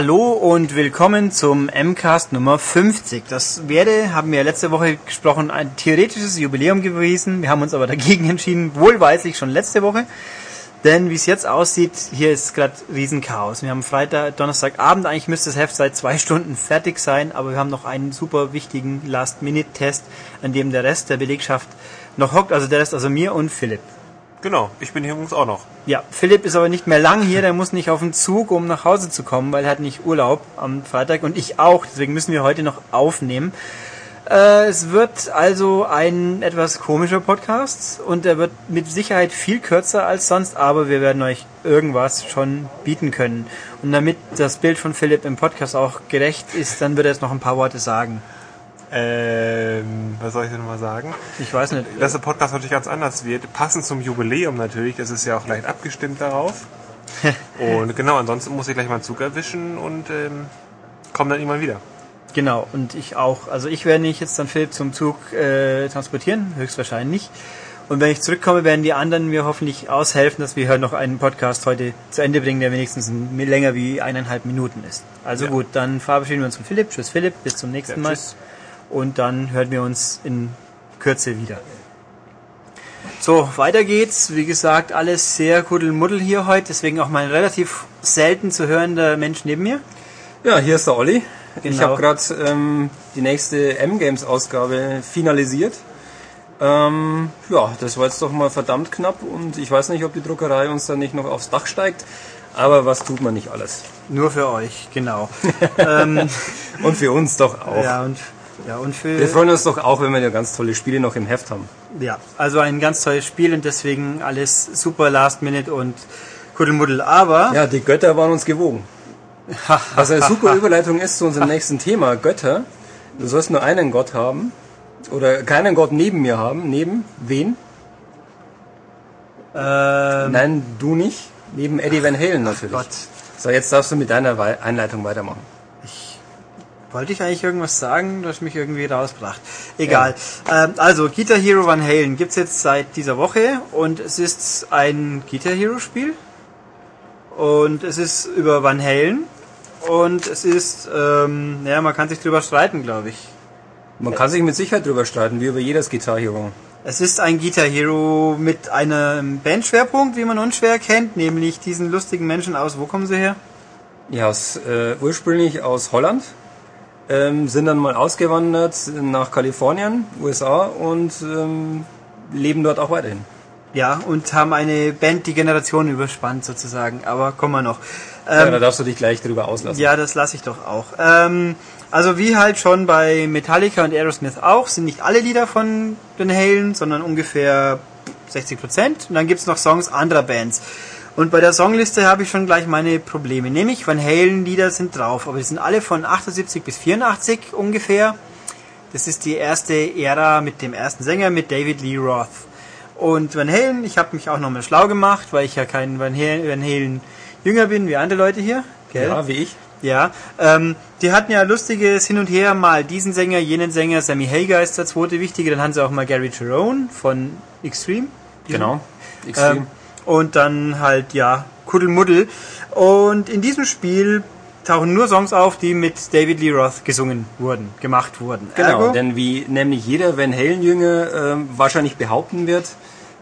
Hallo und willkommen zum MCAST Nummer 50. Das wäre, haben wir letzte Woche gesprochen, ein theoretisches Jubiläum gewesen. Wir haben uns aber dagegen entschieden, wohlweislich schon letzte Woche. Denn wie es jetzt aussieht, hier ist gerade Riesenchaos. Wir haben Freitag, Donnerstagabend, eigentlich müsste das Heft seit zwei Stunden fertig sein, aber wir haben noch einen super wichtigen Last-Minute-Test, an dem der Rest der Belegschaft noch hockt, also der Rest, also mir und Philipp. Genau, ich bin hier übrigens auch noch. Ja, Philipp ist aber nicht mehr lang hier, der muss nicht auf den Zug, um nach Hause zu kommen, weil er hat nicht Urlaub am Freitag und ich auch, deswegen müssen wir heute noch aufnehmen. Äh, es wird also ein etwas komischer Podcast und er wird mit Sicherheit viel kürzer als sonst, aber wir werden euch irgendwas schon bieten können. Und damit das Bild von Philipp im Podcast auch gerecht ist, dann wird er jetzt noch ein paar Worte sagen. Ähm, was soll ich denn mal sagen? Ich weiß nicht. Dass der Podcast natürlich ganz anders wird. Passend zum Jubiläum natürlich. Das ist ja auch leicht abgestimmt darauf. und genau, ansonsten muss ich gleich mal einen Zug erwischen und ähm, komme dann irgendwann wieder. Genau, und ich auch. Also ich werde nicht jetzt dann Philipp zum Zug äh, transportieren, höchstwahrscheinlich. Und wenn ich zurückkomme, werden die anderen mir hoffentlich aushelfen, dass wir halt noch einen Podcast heute zu Ende bringen, der wenigstens länger wie eineinhalb Minuten ist. Also ja. gut, dann verabschieden wir uns von Philipp. Tschüss Philipp, bis zum nächsten ja, Mal. Tschüss und dann hören wir uns in Kürze wieder. So, weiter geht's. Wie gesagt, alles sehr kuddelmuddel hier heute, deswegen auch mein relativ selten zu hörender Mensch neben mir. Ja, hier ist der Olli. Genau. Ich habe gerade ähm, die nächste M-Games-Ausgabe finalisiert. Ähm, ja, das war jetzt doch mal verdammt knapp und ich weiß nicht, ob die Druckerei uns da nicht noch aufs Dach steigt. Aber was tut man nicht alles? Nur für euch, genau. ähm, und für uns doch auch. Ja, und ja, und für wir freuen uns doch auch, wenn wir ja ganz tolle Spiele noch im Heft haben. Ja, also ein ganz tolles Spiel und deswegen alles super Last Minute und Kuddelmuddel. Aber. Ja, die Götter waren uns gewogen. Was eine super Überleitung ist zu unserem nächsten Thema, Götter. Du sollst nur einen Gott haben. Oder keinen Gott neben mir haben. Neben wen? Ähm, Nein, du nicht. Neben Eddie Van Halen natürlich. Gott. So, jetzt darfst du mit deiner Einleitung weitermachen. Wollte ich eigentlich irgendwas sagen? Du hast mich irgendwie rausgebracht. Egal. Ja. Ähm, also, Guitar Hero Van Halen gibt's jetzt seit dieser Woche und es ist ein Guitar Hero Spiel. Und es ist über Van Halen. Und es ist, ähm, ja, man kann sich drüber streiten, glaube ich. Man kann sich mit Sicherheit drüber streiten, wie über jedes Guitar Hero. Es ist ein Guitar Hero mit einem Bandschwerpunkt, wie man unschwer kennt, nämlich diesen lustigen Menschen aus, wo kommen sie her? Ja, aus, äh, ursprünglich aus Holland ähm, sind dann mal ausgewandert nach Kalifornien, USA und ähm, leben dort auch weiterhin. Ja, und haben eine Band, die Generationen überspannt sozusagen, aber kommen wir noch. Ähm, ja, da darfst du dich gleich drüber auslassen. Ja, das lasse ich doch auch. Ähm, also wie halt schon bei Metallica und Aerosmith auch, sind nicht alle Lieder von den Halen, sondern ungefähr 60 Prozent. Und dann gibt's noch Songs anderer Bands. Und bei der Songliste habe ich schon gleich meine Probleme. Nämlich Van Halen Lieder sind drauf, aber die sind alle von 78 bis 84 ungefähr. Das ist die erste Ära mit dem ersten Sänger, mit David Lee Roth. Und Van Halen, ich habe mich auch nochmal schlau gemacht, weil ich ja kein Van Halen, Van Halen jünger bin wie andere Leute hier. Gell? Ja, wie ich. Ja, ähm, die hatten ja lustiges Hin und Her, mal diesen Sänger, jenen Sänger, Sammy Hagar ist der zweite wichtige, dann haben sie auch mal Gary Jerome von Extreme. Genau, Extreme. Ähm, und dann halt, ja, Kuddelmuddel. Und in diesem Spiel tauchen nur Songs auf, die mit David Lee Roth gesungen wurden, gemacht wurden. Genau, Ergo, denn wie nämlich jeder Van Halen-Jünger äh, wahrscheinlich behaupten wird,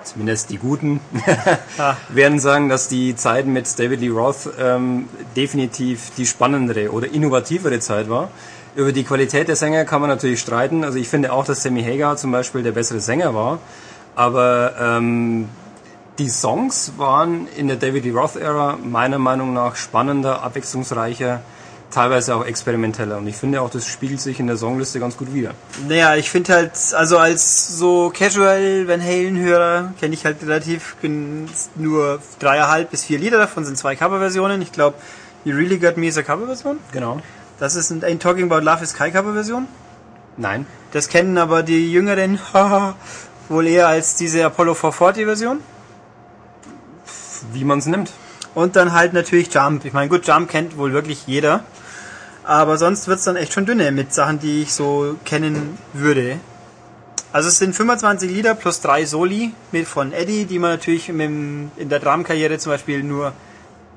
zumindest die Guten, ah. werden sagen, dass die Zeit mit David Lee Roth ähm, definitiv die spannendere oder innovativere Zeit war. Über die Qualität der Sänger kann man natürlich streiten. Also ich finde auch, dass Sammy Hagar zum Beispiel der bessere Sänger war. Aber ähm, die Songs waren in der David Lee Roth-Ära meiner Meinung nach spannender, abwechslungsreicher, teilweise auch experimenteller. Und ich finde auch, das spiegelt sich in der Songliste ganz gut wieder. Naja, ich finde halt, also als so Casual Van Halen-Hörer kenne ich halt relativ nur dreieinhalb bis vier Lieder, davon sind zwei Coverversionen. Ich glaube, You Really Got Me ist eine Coverversion. Genau. Das ist ein Ain't Talking About Love is Kai Coverversion. Nein. Das kennen aber die Jüngeren wohl eher als diese Apollo 440 Version wie man es nimmt. Und dann halt natürlich Jump. Ich meine, gut, Jump kennt wohl wirklich jeder. Aber sonst wird es dann echt schon dünne mit Sachen, die ich so kennen würde. Also es sind 25 Lieder plus drei Soli mit von Eddie, die man natürlich in der Dramenkarriere zum Beispiel nur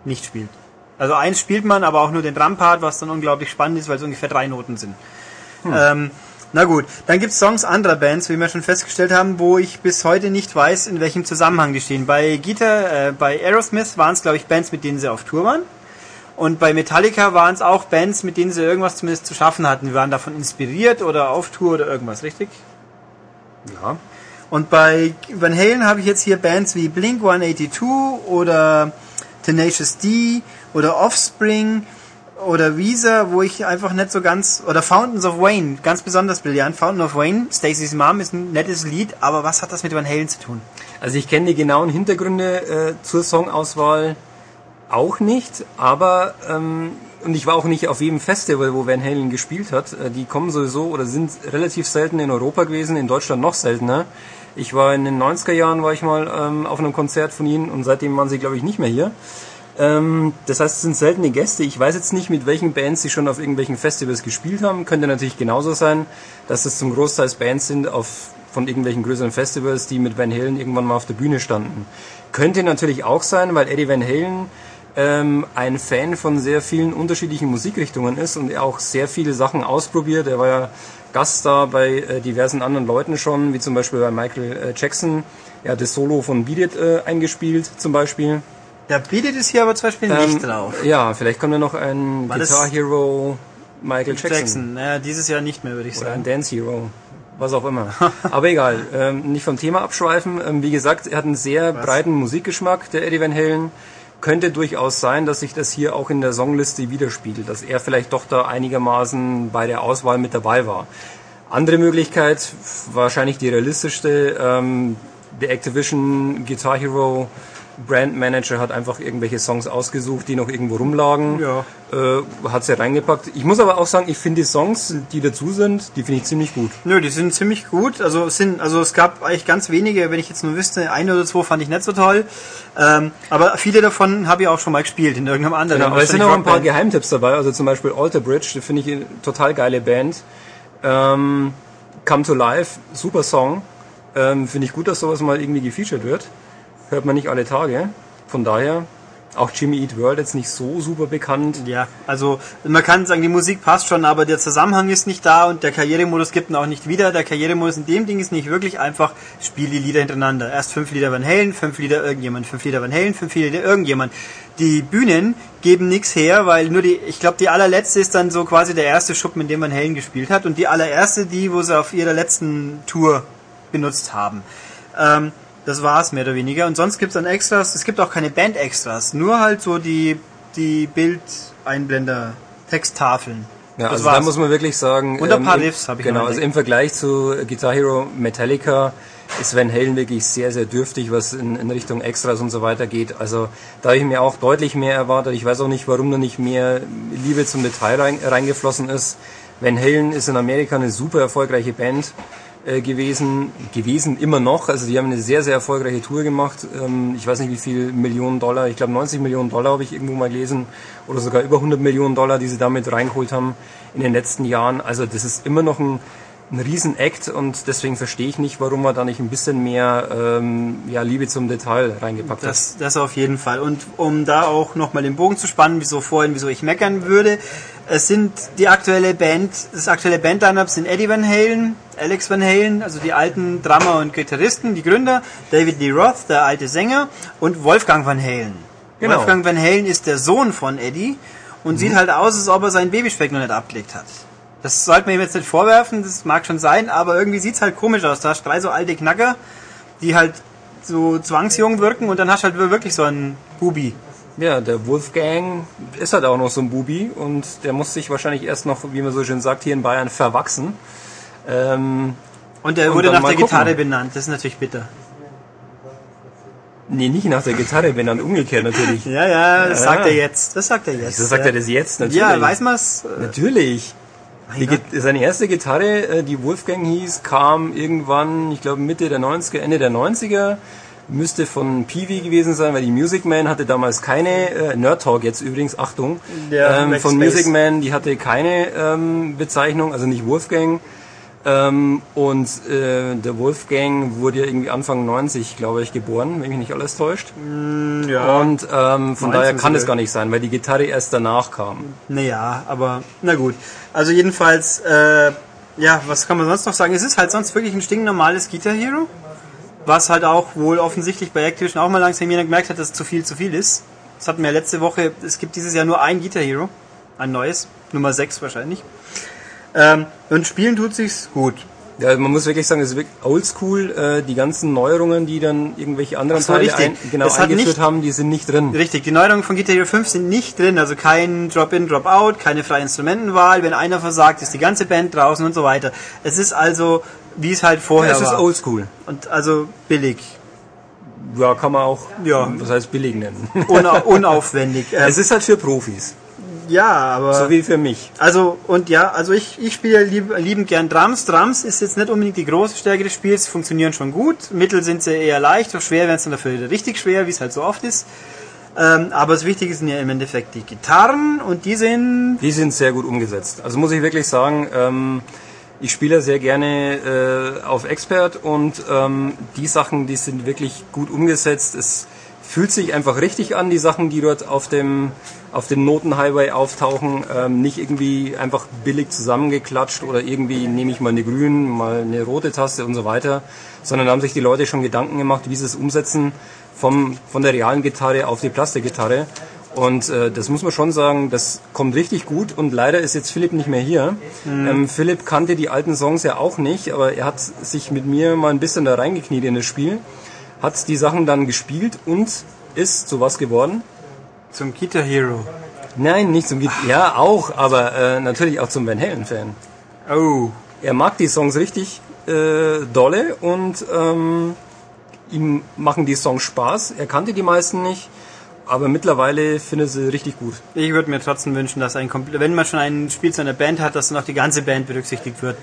nicht spielt. Also eins spielt man, aber auch nur den Drumpart, was dann unglaublich spannend ist, weil es ungefähr drei Noten sind. Hm. Ähm, na gut, dann gibt's Songs anderer Bands, wie wir schon festgestellt haben, wo ich bis heute nicht weiß, in welchem Zusammenhang die stehen. Bei Guitar, äh, bei Aerosmith waren es, glaube ich, Bands, mit denen sie auf Tour waren. Und bei Metallica waren es auch Bands, mit denen sie irgendwas zumindest zu schaffen hatten. Die waren davon inspiriert oder auf Tour oder irgendwas, richtig? Ja. Und bei Van Halen habe ich jetzt hier Bands wie Blink 182 oder Tenacious D oder Offspring oder Weezer, wo ich einfach nicht so ganz, oder Fountains of Wayne, ganz besonders brillant. Fountain of Wayne, Stacey's Mom ist ein nettes Lied, aber was hat das mit Van Halen zu tun? Also ich kenne die genauen Hintergründe äh, zur Songauswahl auch nicht, aber ähm, und ich war auch nicht auf jedem Festival, wo Van Halen gespielt hat. Äh, die kommen sowieso oder sind relativ selten in Europa gewesen, in Deutschland noch seltener. Ich war in den 90er Jahren, war ich mal ähm, auf einem Konzert von ihnen und seitdem waren sie, glaube ich, nicht mehr hier. Ähm, das heißt, es sind seltene Gäste. Ich weiß jetzt nicht, mit welchen Bands sie schon auf irgendwelchen Festivals gespielt haben. Könnte natürlich genauso sein, dass es zum Großteil Bands sind auf, von irgendwelchen größeren Festivals, die mit Van Halen irgendwann mal auf der Bühne standen. Könnte natürlich auch sein, weil Eddie Van Halen ähm, ein Fan von sehr vielen unterschiedlichen Musikrichtungen ist und er auch sehr viele Sachen ausprobiert. Er war ja Gaststar bei äh, diversen anderen Leuten schon, wie zum Beispiel bei Michael äh, Jackson. Er hat das Solo von Beat It äh, eingespielt zum Beispiel. Beat It ist hier aber zum Beispiel ähm, nicht drauf. Ja, vielleicht kommt ja noch ein War Guitar Hero Michael Jackson. Jackson. Naja, dieses Jahr nicht mehr, würde ich Oder sagen. ein Dance Hero. Was auch immer. Aber egal, ähm, nicht vom Thema abschweifen. Ähm, wie gesagt, er hat einen sehr Was? breiten Musikgeschmack, der Eddie Van Halen könnte durchaus sein, dass sich das hier auch in der Songliste widerspiegelt, dass er vielleicht doch da einigermaßen bei der Auswahl mit dabei war. Andere Möglichkeit, wahrscheinlich die realistischste, ähm, der Activision Guitar Hero Brand Manager hat einfach irgendwelche Songs ausgesucht, die noch irgendwo rumlagen, Ja. äh, hat sie reingepackt. Ich muss aber auch sagen, ich finde die Songs, die dazu sind, die finde ich ziemlich gut. Nö, die sind ziemlich gut. Also es sind, also es gab eigentlich ganz wenige, wenn ich jetzt nur wüsste, ein oder zwei fand ich nicht so toll. Ähm, aber viele davon habe ich auch schon mal gespielt in irgendeinem anderen. Genau, aber es sind auch ein paar. Geheimtipps dabei, also zum Beispiel Alter Bridge, die finde ich eine total geile Band. Ähm, Come to Life, super Song. Ähm, finde ich gut, dass sowas mal irgendwie gefeatured wird. Hört man nicht alle Tage. Von daher, auch Jimmy Eat World jetzt nicht so super bekannt. Ja, also man kann sagen, die Musik passt schon, aber der Zusammenhang ist nicht da und der Karrieremodus gibt ihn auch nicht wieder. Der Karrieremodus in dem Ding ist nicht wirklich einfach, spiel die Lieder hintereinander. Erst fünf Lieder Van Halen, fünf Lieder irgendjemand, fünf Lieder Van Halen, fünf Lieder irgendjemand. Die Bühnen geben nichts her, weil nur die, ich glaube, die allerletzte ist dann so quasi der erste Schuppen, in dem Van Halen gespielt hat und die allererste, die, wo sie auf ihrer letzten Tour benutzt haben. Ähm, das war's mehr oder weniger. Und sonst gibt's dann Extras. Es gibt auch keine Band-Extras. Nur halt so die, die Bildeinblender, Texttafeln. Ja, Das also da war's. muss man wirklich sagen. Und ein paar im- Riffs habe ich Genau, also im Vergleich zu Guitar Hero Metallica ist Van Halen wirklich sehr, sehr dürftig, was in, in Richtung Extras und so weiter geht. Also da habe ich mir auch deutlich mehr erwartet. Ich weiß auch nicht, warum da nicht mehr Liebe zum Detail rein, reingeflossen ist. Van Halen ist in Amerika eine super erfolgreiche Band äh, gewesen, gewesen immer noch. Also die haben eine sehr, sehr erfolgreiche Tour gemacht. Ähm, ich weiß nicht, wie viel Millionen Dollar, ich glaube 90 Millionen Dollar habe ich irgendwo mal gelesen oder sogar über 100 Millionen Dollar, die sie damit reingeholt haben in den letzten Jahren. Also das ist immer noch ein, ein Riesen-Act und deswegen verstehe ich nicht, warum man da nicht ein bisschen mehr ähm, ja, Liebe zum Detail reingepackt hat. Das, das auf jeden Fall. Und um da auch nochmal den Bogen zu spannen, wieso vorhin, wieso ich meckern würde, es sind die aktuelle Band, das aktuelle Band-Line-Up sind Eddie Van Halen, Alex Van Halen, also die alten Drummer und Gitarristen, die Gründer, David Lee Roth, der alte Sänger, und Wolfgang Van Halen. Genau. Wolfgang Van Halen ist der Sohn von Eddie und sieht halt aus, als ob er seinen Babyspeck noch nicht abgelegt hat. Das sollte man ihm jetzt nicht vorwerfen, das mag schon sein, aber irgendwie sieht's halt komisch aus. Da hast drei so alte Knacker, die halt so zwangsjung wirken und dann hast du halt wirklich so einen Bubi. Ja, der Wolfgang ist halt auch noch so ein Bubi und der muss sich wahrscheinlich erst noch, wie man so schön sagt, hier in Bayern verwachsen. Ähm, Und Und wurde dann nach der gucken. Gitarre benannt, das ist natürlich bitter. nee, nicht nach der Gitarre, wenn dann umgekehrt natürlich. Ja, ja, das Ja. sagt er jetzt. Das sagt er jetzt. Wieso sagt er das jetzt? Natürlich. Ja, weiß man's? Äh, Natürlich. Die, seine erste Gitarre, äh, die Wolfgang hieß, kam irgendwann, ich glaube Mitte der 90er, Ende der 90er. Müsste von Peavey gewesen sein, weil die Music Man hatte damals keine, äh, Nerd Talk jetzt übrigens, Achtung, Ja, ähm, von. Music Man, die hatte keine ähm, Bezeichnung, also nicht Wolfgang. Ähm, und äh, der Wolfgang wurde ja irgendwie Anfang 90, glaube ich, geboren, wenn mich nicht alles täuscht. Mm, ja. Und ähm, von 19 daher kann es gar nicht sein, weil die Gitarre erst danach kam. Naja, aber na gut. Also jedenfalls, äh, ja, was kann man sonst noch sagen? Es ist halt sonst wirklich ein stinknormales Guitar Hero. Was halt auch wohl offensichtlich bei Activision auch mal langsam jeder gemerkt hat, dass zu viel zu viel ist. Das hatten wir letzte Woche, es gibt dieses Jahr nur ein Guitar Hero. Ein neues. Nummer 6 wahrscheinlich. Ähm, und spielen tut sich's gut. Ja, man muss wirklich sagen, es ist wirklich oldschool. Äh, die ganzen Neuerungen, die dann irgendwelche anderen so, Teile ein, genau eingeführt nicht- haben, die sind nicht drin. Richtig, die Neuerungen von Hero 5 sind nicht drin, also kein Drop-in, Drop-out, keine freie Instrumentenwahl, wenn einer versagt, ist die ganze Band draußen und so weiter. Es ist also, wie es halt vorher Ja, es ist war. oldschool. Und also billig. Ja, kann man auch, Ja. was heißt billig nennen. Una unaufwendig. Ähm, es ist halt für Profis, ja, aber. so wie für mich. also, und ja, also ich, ich spiele lieb, liebend gern Drums. Drums ist jetzt nicht unbedingt die große Stärke des Spiels, funktionieren schon gut. Mittel sind sie eher leicht, doch schwer werden sie dann dafür richtig schwer, wie es halt so oft ist. Ähm, aber das Wichtige sind ja im Endeffekt die Gitarren und die sind Die sind sehr gut umgesetzt. Also muss ich wirklich sagen, ähm, ich spiele sehr gerne äh, auf Expert und ähm, die Sachen, die sind wirklich gut umgesetzt. Es fühlt sich einfach richtig an, die Sachen, die dort auf dem auf dem Notenhighway auftauchen, ähm, nicht irgendwie einfach billig zusammengeklatscht oder irgendwie nehme ich mal eine grüne, mal eine rote Taste und so weiter, sondern haben sich die Leute schon Gedanken gemacht, wie sie es umsetzen vom, von der realen Gitarre auf die Plastikgitarre. Und äh, das muss man schon sagen, das kommt richtig gut und leider ist jetzt Philipp nicht mehr hier. Ähm, Philipp kannte die alten Songs ja auch nicht, aber er hat sich mit mir mal ein bisschen da reingekniet in das Spiel, hat die Sachen dann gespielt und ist zu was geworden? zum Guitar Hero. Nein, nicht zum Git Ja, auch, aber äh, natürlich auch zum Van Halen-Fan. Oh. Er mag die Songs richtig äh, dolle und ähm, ihm machen die Songs Spaß. Er kannte die meisten nicht, aber mittlerweile findet sie richtig gut. Ich würde mir trotzdem wünschen, dass ein wenn man schon ein Spiel zu einer Band hat, dass dann auch die ganze Band berücksichtigt wird.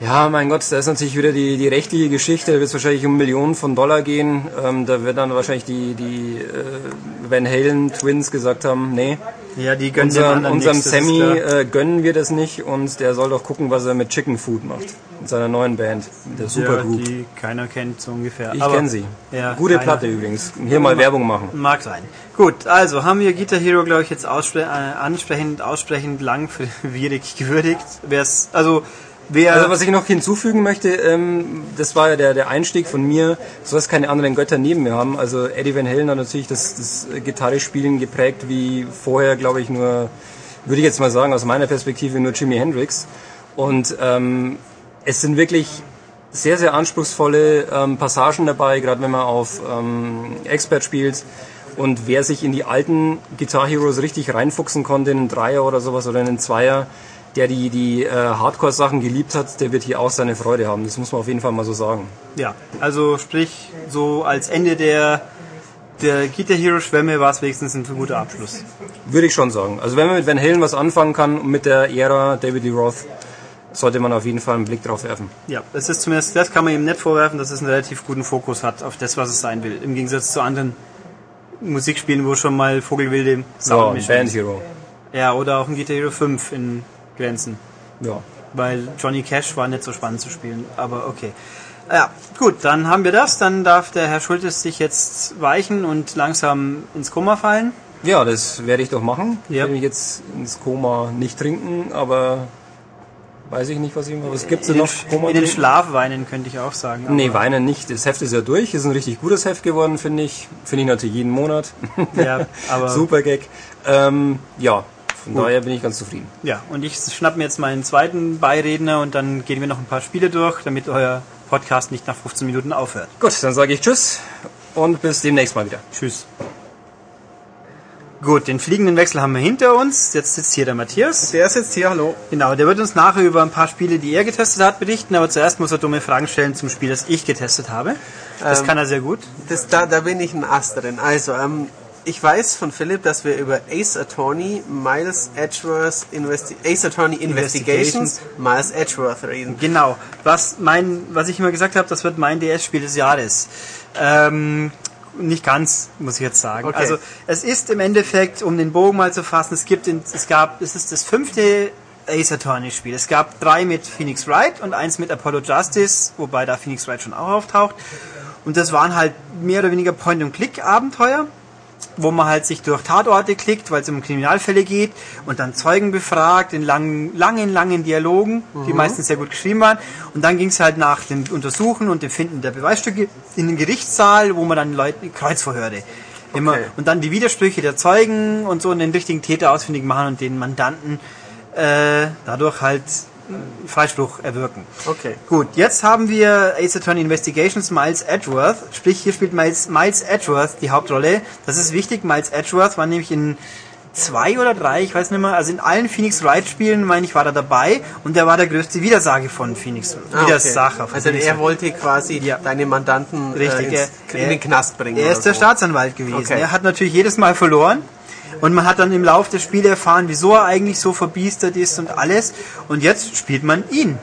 Ja, mein Gott, da ist natürlich wieder die, die rechtliche Geschichte. Da wird es wahrscheinlich um Millionen von Dollar gehen. Ähm, da wird dann wahrscheinlich die, die äh, Van Halen Twins gesagt haben, nee, Ja, die gönnen dem unserem, Sammy äh, gönnen wir das nicht und der soll doch gucken, was er mit Chicken Food macht. Mit seiner neuen Band, der ja, Supergroup. die keiner kennt so ungefähr. Ich kenne sie. Ja, Gute keiner. Platte übrigens. Hier mal Werbung machen. Mag sein. Gut, also haben wir Guitar Hero, glaube ich, jetzt ausspre äh, ansprechend, aussprechend langwierig gewürdigt. Wer's, also, wer, Also was ich noch hinzufügen möchte, ähm, das war ja der, der Einstieg von mir, so dass keine anderen Götter neben mir haben. Also Eddie Van Halen hat natürlich das, das Gitarrespielen geprägt, wie vorher, glaube ich, nur, würde ich jetzt mal sagen, aus meiner Perspektive nur Jimi Hendrix. Und ähm, es sind wirklich sehr, sehr anspruchsvolle ähm, Passagen dabei, gerade wenn man auf ähm, Expert spielt. Und wer sich in die alten Guitar Heroes richtig reinfuchsen konnte, in einen Dreier oder sowas oder in einen Zweier, der die, die äh, Hardcore-Sachen geliebt hat, der wird hier auch seine Freude haben. Das muss man auf jeden Fall mal so sagen. ja, also sprich, so als Ende der, der Guitar Hero Schwemme war es wenigstens ein guter Abschluss. Würde ich schon sagen. Also wenn man mit Van Halen was anfangen kann und mit der Ära David Lee Roth, sollte man auf jeden Fall einen Blick drauf werfen. Ja, es ist zumindest, das kann man ihm nicht vorwerfen, dass es einen relativ guten Fokus hat auf das, was es sein will. Im Gegensatz zu anderen Musikspielen, wo schon mal Vogelwilde Ja, ein Soundmischung Band. Hero. Ja, oder auch ein Guitar Hero 5 in Grenzen. Ja. Weil Johnny Cash war nicht so spannend zu spielen, aber okay. Ja, gut, dann haben wir das. Dann darf der Herr Schultes sich jetzt weichen und langsam ins Koma fallen. ja, das werde ich doch machen. Ich Ja. will mich jetzt ins Koma nicht trinken, aber weiß ich nicht, was ich Was gibt's denn In den, noch? Koma in den? Schlaf weinen könnte ich auch sagen. Nee, weinen nicht. Das Heft ist ja durch. Ist ein richtig gutes Heft geworden, finde ich. Finde ich natürlich jeden Monat. Ja, aber Super Gag. Ähm, ja, von daher bin ich ganz zufrieden. Ja, und ich schnapp mir jetzt meinen zweiten Beiredner und dann gehen wir noch ein paar Spiele durch, damit euer Podcast nicht nach 15 Minuten aufhört. Gut, dann sage ich Tschüss und bis demnächst mal wieder. Tschüss. Gut, den fliegenden Wechsel haben wir hinter uns. Jetzt sitzt hier der Matthias. Der ist jetzt hier, hallo. Genau, der wird uns nachher über ein paar Spiele, die er getestet hat, berichten, aber zuerst muss er dumme Fragen stellen zum Spiel, das ich getestet habe. Das Ähm, kann er sehr gut. Das, da, da bin ich ein Ass drin. Also, ähm, ich weiß von Philipp, dass wir über Ace Attorney, Miles Edgeworth, Investi Ace Attorney Investigations, Miles Edgeworth reden. Genau, was mein, was ich immer gesagt habe, das wird mein DS-Spiel des Jahres. Ähm, nicht ganz, muss ich jetzt sagen. Okay. Also es ist im Endeffekt, um den Bogen mal zu fassen, es gibt, in, es gab, es ist das fünfte Ace Attorney Spiel. Es gab drei mit Phoenix Wright und eins mit Apollo Justice, wobei da Phoenix Wright schon auch auftaucht. Und das waren halt mehr oder weniger Point-and-Click-Abenteuer, wo man halt sich durch Tatorte klickt, weil es um Kriminalfälle geht und dann Zeugen befragt in langen, langen, langen Dialogen, die meistens sehr gut geschrieben waren. Und dann ging es halt nach dem Untersuchen und dem Finden der Beweisstücke in den Gerichtssaal, wo man dann Leute Kreuzverhöre immer Okay. und dann die Widersprüche der Zeugen und so und den richtigen Täter ausfindig machen und den Mandanten äh, dadurch halt Freispruch erwirken. Okay. Gut, jetzt haben wir Ace Attorney Investigations Miles Edgeworth. Sprich, hier spielt Miles, Miles Edgeworth die Hauptrolle. Das ist wichtig. Miles Edgeworth war nämlich in zwei oder drei, ich weiß nicht mehr, also in allen Phoenix Wright Spielen, meine ich, war er dabei und der war der größte Widersage von Phoenix. Ah, Widersacher von Also Phoenix er wollte quasi Ja. deine Mandanten Richtig, äh, ins, er- in den Knast bringen. Er ist der so. Staatsanwalt gewesen. Okay. Er hat natürlich jedes Mal verloren. Und man hat dann im Laufe des Spiels erfahren, wieso er eigentlich so verbiestert ist und alles. Und jetzt spielt man ihn.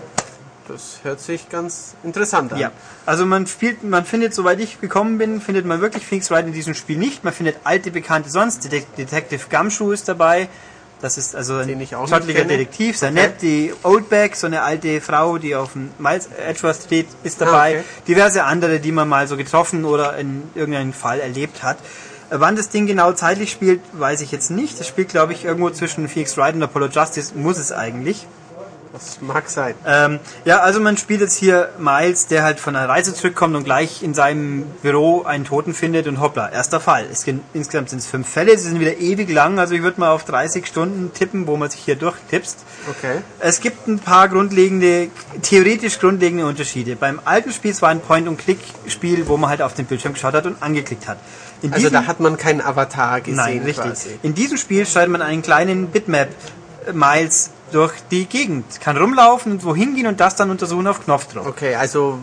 Das hört sich ganz interessant an. Ja. Also man spielt, man findet, soweit ich gekommen bin, findet man wirklich Phoenix Wright in diesem Spiel nicht. Man findet alte Bekannte sonst. Det Detective Gumshoe ist dabei. Das ist also ein kenne. Detektiv, sehr Okay. nett. Die Oldback, so eine alte Frau, die auf dem Miles Edgeworth steht, ist dabei. Ah, okay. Diverse andere, die man mal so getroffen oder in irgendeinem Fall erlebt hat. Wann das Ding genau zeitlich spielt, weiß ich jetzt nicht. Das spielt, glaube ich, irgendwo zwischen Phoenix Wright und Apollo Justice, muss es eigentlich. Das mag sein. Ähm, ja, also man spielt jetzt hier Miles, der halt von einer Reise zurückkommt und gleich in seinem Büro einen Toten findet und hoppla, erster Fall. Es sind, insgesamt sind es fünf Fälle, sie sind wieder ewig lang, also ich würde mal auf 30 Stunden tippen, wo man sich hier durchtippst. Okay. Es gibt ein paar grundlegende, theoretisch grundlegende Unterschiede. Beim alten Spiel es war ein Point-and-Click-Spiel, wo man halt auf den Bildschirm geschaut hat und angeklickt hat. In Also da hat man keinen Avatar gesehen Nein, richtig. quasi. In diesem Spiel schaltet man einen kleinen Bitmap äh, Miles durch die Gegend, kann rumlaufen und wohin gehen und das dann untersuchen auf Knopfdruck. Okay, also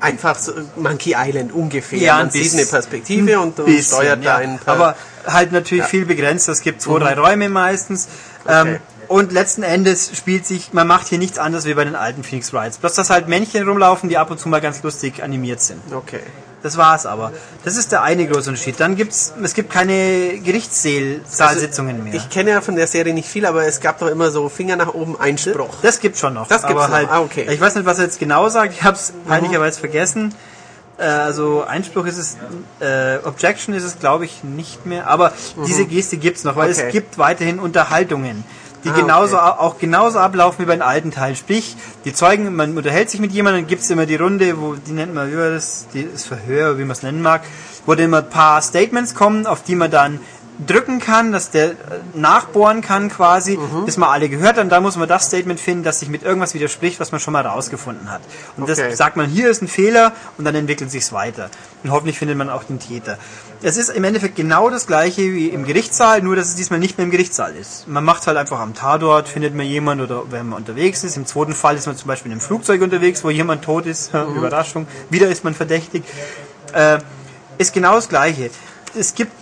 einfach so Monkey Island ungefähr. Ja, man ein sieht bisschen. eine Perspektive und, und Bisschen, steuert da ja. ein paar. Aber halt natürlich viel begrenzt. Es gibt zwei, drei Räume meistens. Ähm, Okay. und letzten Endes spielt sich, man macht hier nichts anderes wie bei den alten Phoenix Wrights. Bloß, dass halt Männchen rumlaufen, die ab und zu mal ganz lustig animiert sind. okay. Das war's aber. Das ist der eine große Unterschied. Dann gibt's, es gibt keine Gerichtssaalsitzungen mehr. Ich kenne ja von der Serie nicht viel, aber es gab doch immer so Finger nach oben Einspruch. Das gibt schon noch. Das gibt's aber noch. halt, Ah, okay. Ich weiß nicht, was er jetzt genau sagt. Ich habe es peinlicherweise vergessen. Äh, also Einspruch ist es, äh, Objection ist es, glaube ich, nicht mehr. Aber diese Geste gibt's noch, weil Mhm. Okay. es gibt weiterhin Unterhaltungen, die Ah, genauso okay. auch genauso ablaufen wie bei den alten Teilen. Sprich, die Zeugen, man unterhält sich mit jemandem, dann gibt's immer die Runde, wo die nennt man, war das, das Verhör, wie man es nennen mag, wo dann immer ein paar Statements kommen, auf die man dann drücken kann, dass der äh, nachbohren kann quasi, Mhm. bis man alle gehört hat. Und da muss man das Statement finden, das sich mit irgendwas widerspricht, was man schon mal rausgefunden hat. Und Okay. das sagt man, hier ist ein Fehler und dann entwickelt sich's weiter. Und hoffentlich findet man auch den Täter. Es ist im Endeffekt genau das gleiche wie im Gerichtssaal, nur dass es diesmal nicht mehr im Gerichtssaal ist. Man macht halt einfach am Tatort, findet man jemand oder wenn man unterwegs ist. Im zweiten Fall ist man zum Beispiel in einem Flugzeug unterwegs, wo jemand tot ist. Überraschung. Wieder ist man verdächtig. Äh, ist genau das Gleiche. Es gibt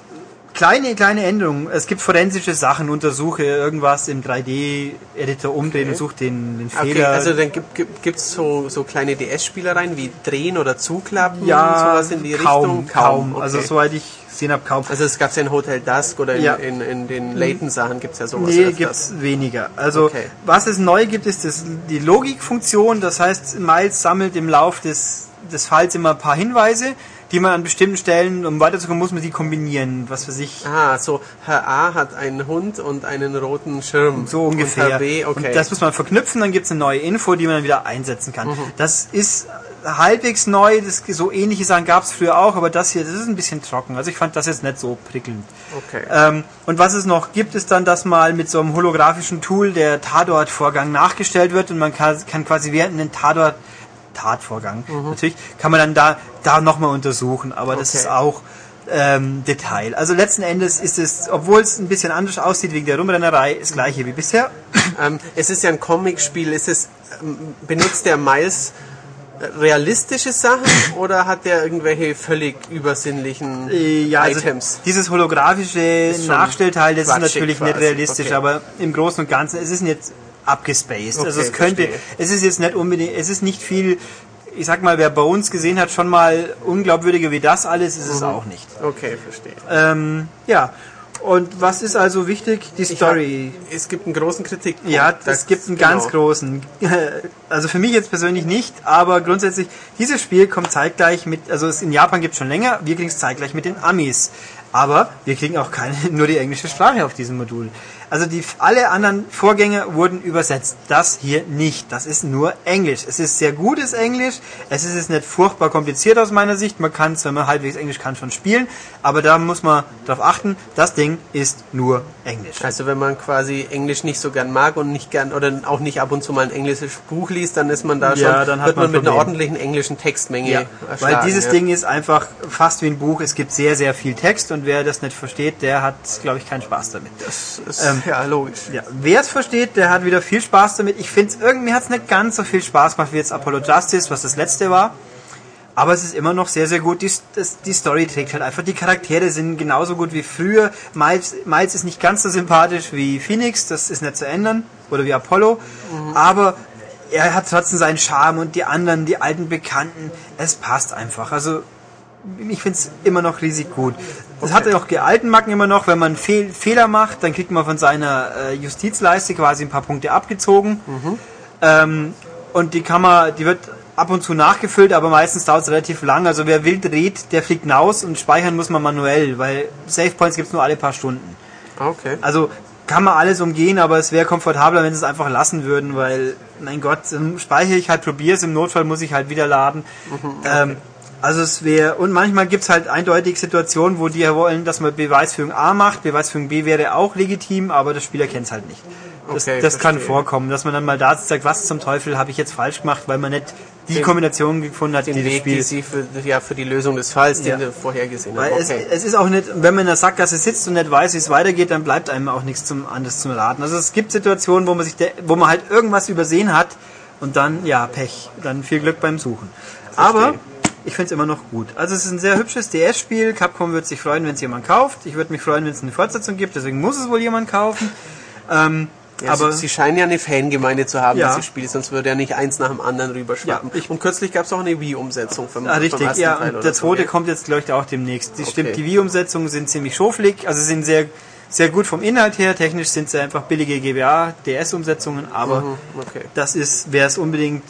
kleine, kleine Änderungen. Es gibt forensische Sachen, untersuche irgendwas im 3D-Editor umdrehen und suche den, den Okay, Fehler. also dann gibt es so, so kleine DS-Spielereien wie Drehen oder Zuklappen, ja, sowas in die kaum, Richtung? kaum. Okay. Also soweit ich gesehen habe, kaum. Also es gab ja in Hotel Dusk oder in, Ja. in, in den Layton-Sachen gibt es ja sowas Nee, öfters. gibt's weniger. Also Okay. was es neu gibt, ist das, die Logikfunktion. Das heißt, Miles sammelt im Lauf des, des Falls immer ein paar Hinweise, die man an bestimmten Stellen, um weiterzukommen, muss man die kombinieren. Was für sich Ah, so Herr A hat einen Hund und einen roten Schirm. so ungefähr. Und Herr B, okay. Und das muss man verknüpfen, dann gibt's eine neue Info, die man dann wieder einsetzen kann. Mhm. Das ist halbwegs neu, das, so ähnliche Sachen gab's früher auch, aber das hier, das ist ein bisschen trocken. Also ich fand das jetzt nicht so prickelnd. okay. Ähm, und was es noch gibt, ist dann, dass mal mit so einem holographischen Tool der Tatort-Vorgang nachgestellt wird und man kann, kann quasi während den Tatort Tatvorgang natürlich kann man dann da da nochmal untersuchen, aber das Okay. ist auch ähm, Detail. Also letzten Endes ist es, obwohl es ein bisschen anders aussieht wegen der Rumrennerei, das gleiche wie bisher. Ähm, es ist ja ein Comicspiel. Ist es, ähm, benutzt der Miles äh, realistische Sachen oder hat der irgendwelche völlig übersinnlichen Äh, ja, also Items? dieses holographische Nachstellteil, das ist natürlich nicht quasi. realistisch, Okay. aber im Großen und Ganzen, es ist nicht abgespaced. also Okay, es könnte, verstehe. es ist jetzt nicht unbedingt, es ist nicht viel, ich sag mal, wer Bones gesehen hat, schon mal unglaubwürdiger wie das alles, ist es Mhm. auch nicht. Okay, verstehe. Ähm, ja. Und was ist also wichtig? Die Story. Hab, es gibt einen großen Kritik. Ja, es gibt einen genau. ganz großen. Also für mich jetzt persönlich nicht, aber grundsätzlich, dieses Spiel kommt zeitgleich mit, also in Japan gibt es schon länger, wir kriegen es zeitgleich mit den Amis. Aber wir kriegen auch keine, nur die englische Sprache auf diesem Modul. Also die, alle anderen Vorgänge wurden übersetzt. Das hier nicht. Das ist nur Englisch. Es ist sehr gutes Englisch. Es ist nicht furchtbar kompliziert aus meiner Sicht. Man kann es, wenn man halbwegs Englisch kann, schon spielen. Aber da muss man darauf achten, das Ding ist nur Englisch. Also wenn man quasi Englisch nicht so gern mag und nicht gern oder auch nicht ab und zu mal ein englisches Buch liest, dann ist man da ja, schon, dann wird man, man mit einer ordentlichen englischen Textmenge ja, Weil dieses ja. Ding ist einfach fast wie ein Buch. Es gibt sehr, sehr viel Text und wer das nicht versteht, der hat, glaube ich, keinen Spaß damit. Das ist ähm, ja, logisch. Ja, wer es versteht, der hat wieder viel Spaß damit. Ich finde es irgendwie hat es nicht ganz so viel Spaß gemacht wie jetzt Apollo Justice, was das letzte war. Aber es ist immer noch sehr, sehr gut. Die, das, die Story trägt halt einfach. Die Charaktere sind genauso gut wie früher. Miles, Miles ist nicht ganz so sympathisch wie Phoenix, das ist nicht zu ändern. Oder wie Apollo. Mhm. Aber er hat trotzdem seinen Charme und die anderen, die alten Bekannten. Es passt einfach. Also ich finde es immer noch riesig gut. Das okay. hat ja auch die alten Macken immer noch, wenn man Fehl Fehler macht, dann kriegt man von seiner äh, Justizleiste quasi ein paar Punkte abgezogen. Mhm. Ähm, und die kann man, die wird ab und zu nachgefüllt, aber meistens dauert es relativ lang. Also wer wild dreht, der fliegt hinaus und speichern muss man manuell, weil Save Points gibt es nur alle paar Stunden. Okay. Also kann man alles umgehen, aber es wäre komfortabler, wenn sie es einfach lassen würden, weil, mein Gott, speichere ich halt, probiere es, im Notfall muss ich halt wieder laden. Mhm, okay. ähm, also es wäre, und manchmal gibt es halt eindeutig Situationen, wo die wollen, dass man Beweisführung A macht, Beweisführung B wäre auch legitim, aber der Spieler kennt es halt nicht. Das, okay, das kann vorkommen, dass man dann mal da sagt, was zum Teufel habe ich jetzt falsch gemacht, weil man nicht die Kombination gefunden hat, den die Weg, die sie für, ja, für die Lösung des Falls, ja. den du vorhergesehen hast. Okay. Es, es, ist auch nicht, wenn man in der Sackgasse sitzt und nicht weiß, wie es weitergeht, dann bleibt einem auch nichts zum anderes zum Raten. Also es gibt Situationen, wo man sich, wo man halt irgendwas übersehen hat und dann, ja, Pech. Dann viel Glück beim Suchen. Verstehe. Aber ich finde es immer noch gut. Also es ist ein sehr hübsches DS-Spiel. Capcom wird sich freuen, wenn es jemand kauft. Ich würde mich freuen, wenn es eine Fortsetzung gibt. Deswegen muss es wohl jemand kaufen. Ähm, ja, aber sie, sie, scheinen ja eine Fangemeinde zu haben, ja. dieses Spiel, sonst würde ja nicht eins nach dem anderen rüberschwappen. Ja, und kürzlich gab es auch eine Wii-Umsetzung vom, ah, richtig, vom ja, Teil und der zweite so. kommt jetzt, glaube ich, auch demnächst. Das okay. stimmt, die Wii-Umsetzungen sind ziemlich schoflig, also sind sehr, sehr gut vom Inhalt her. Technisch sind sie einfach billige GBA, DS-Umsetzungen, aber mhm, okay. das ist, wer es unbedingt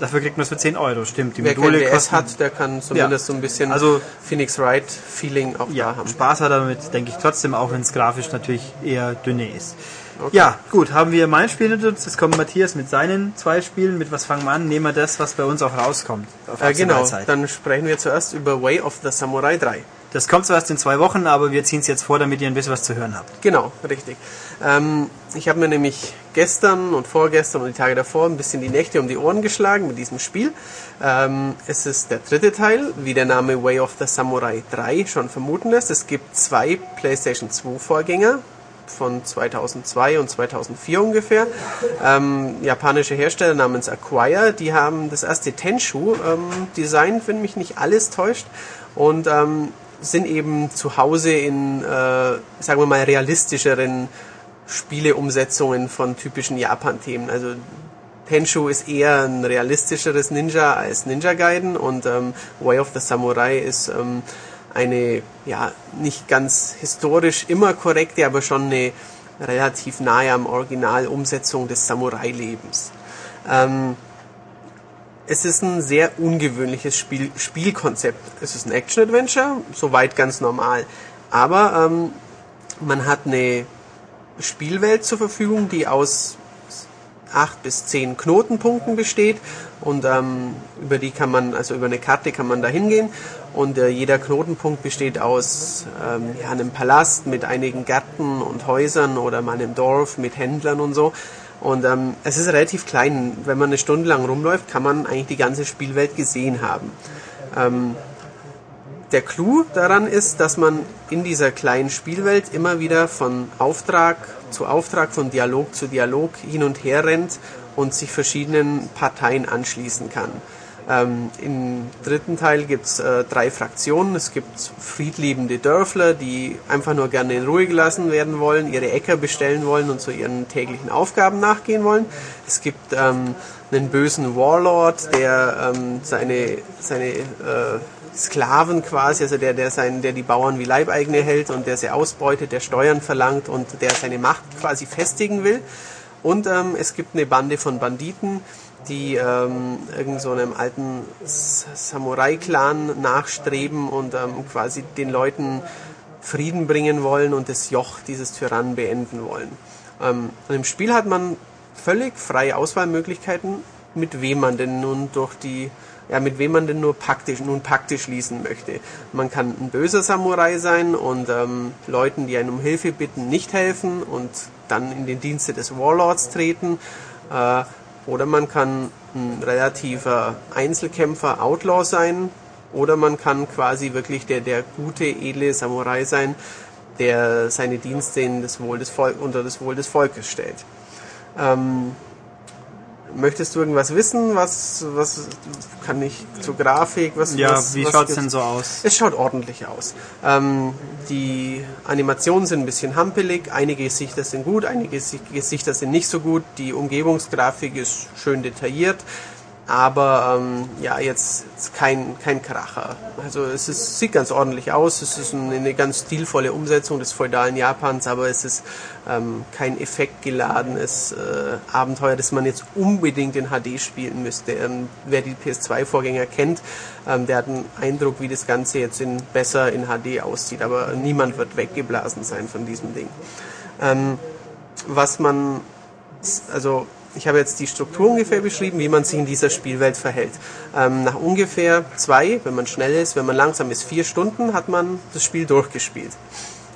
Dafür kriegt man es für 10 Euro, stimmt. Die Wer Module kein DS hat, der kann zumindest ja. so ein bisschen also, Phoenix Wright Feeling auch ja, da haben. Spaß hat damit, denke ich trotzdem, auch wenn es grafisch natürlich eher dünne ist. Okay. Ja, gut, haben wir mein Spiel uns. Jetzt kommt Matthias mit seinen zwei Spielen. Mit was fangen wir an? Nehmen wir das, was bei uns auch rauskommt. Äh, genau, dann sprechen wir zuerst über Way of the Samurai 3. Das kommt zwar erst in zwei Wochen, aber wir ziehen es jetzt vor, damit ihr ein bisschen was zu hören habt. Genau, richtig. Ähm, ich habe mir nämlich gestern und vorgestern und die Tage davor ein bisschen die Nächte um die Ohren geschlagen mit diesem Spiel. Ähm, es ist der dritte Teil, wie der Name Way of the Samurai 3 schon vermuten lässt. Es gibt zwei PlayStation 2 Vorgänger von 2002 und 2004 ungefähr. Ähm, japanische Hersteller namens Acquire, die haben das erste Tenshu ähm, wenn mich nicht alles täuscht. Und ähm, sind eben zu Hause in, äh, sagen wir mal, realistischeren Spieleumsetzungen von typischen Japan-Themen. Also Tenshu ist eher ein realistischeres Ninja als Ninja Gaiden und ähm, Way of the Samurai ist ähm, eine, ja, nicht ganz historisch immer korrekte, aber schon eine relativ nahe am Original Umsetzung des Samurai-Lebens. Ähm, es ist ein sehr ungewöhnliches Spiel, Spielkonzept. Es ist ein Action-Adventure, soweit ganz normal. Aber ähm, man hat eine Spielwelt zur Verfügung, die aus acht bis zehn Knotenpunkten besteht und ähm, über die kann man, also über eine Karte kann man da hingehen und äh, jeder Knotenpunkt besteht aus ähm, ja, einem Palast mit einigen Gärten und Häusern oder mal einem Dorf mit Händlern und so und ähm, es ist relativ klein. Wenn man eine Stunde lang rumläuft, kann man eigentlich die ganze Spielwelt gesehen haben. Ähm, der Clou daran ist, dass man in dieser kleinen Spielwelt immer wieder von Auftrag zu Auftrag, von Dialog zu Dialog hin und her rennt und sich verschiedenen Parteien anschließen kann. Ähm, Im dritten Teil gibt's äh, drei Fraktionen. Es gibt friedliebende Dörfler, die einfach nur gerne in Ruhe gelassen werden wollen, ihre Äcker bestellen wollen und so ihren täglichen Aufgaben nachgehen wollen. Es gibt ähm, einen bösen Warlord, der ähm, seine, seine äh, Sklaven quasi, also der, der, sein, der die Bauern wie Leibeigene hält und der sie ausbeutet, der Steuern verlangt und der seine Macht quasi festigen will. Und ähm, es gibt eine Bande von Banditen, die ähm, irgend so einem alten Samurai-Clan nachstreben und ähm, quasi den Leuten Frieden bringen wollen und das Joch dieses Tyrannen beenden wollen. Ähm, und im Spiel hat man völlig freie Auswahlmöglichkeiten, mit wem man denn nun durch die ja, mit wem man denn nur praktisch, nun praktisch schließen möchte. Man kann ein böser Samurai sein und ähm, Leuten, die einen um Hilfe bitten, nicht helfen und dann in den Dienste des Warlords treten. Äh, oder man kann ein relativer Einzelkämpfer, Outlaw sein. Oder man kann quasi wirklich der, der gute, edle Samurai sein, der seine Dienste in das Wohl des Volk, unter das Wohl des Volkes stellt. Ähm, möchtest du irgendwas wissen? Was, was kann ich zur Grafik? Was, Ja, was, wie schaut's gibt's? denn so aus? Es schaut ordentlich aus. Ähm, die Animationen sind ein bisschen hampelig, einige Gesichter sind gut, einige Gesi- Gesichter sind nicht so gut. Die Umgebungsgrafik ist schön detailliert, aber ähm, ja, jetzt kein, kein Kracher. Also es ist, sieht ganz ordentlich aus, es ist eine, eine ganz stilvolle Umsetzung des feudalen Japans, aber es ist ähm, kein effektgeladenes äh, Abenteuer, das man jetzt unbedingt in HD spielen müsste. Ähm, wer die PS2-Vorgänger kennt, ähm, der hat einen Eindruck, wie das Ganze jetzt in, besser in HD aussieht, aber niemand wird weggeblasen sein von diesem Ding. Ähm, was man, also ich habe jetzt die Struktur ungefähr beschrieben, wie man sich in dieser Spielwelt verhält. Ähm, nach ungefähr zwei, wenn man schnell ist, wenn man langsam ist, vier Stunden, hat man das Spiel durchgespielt.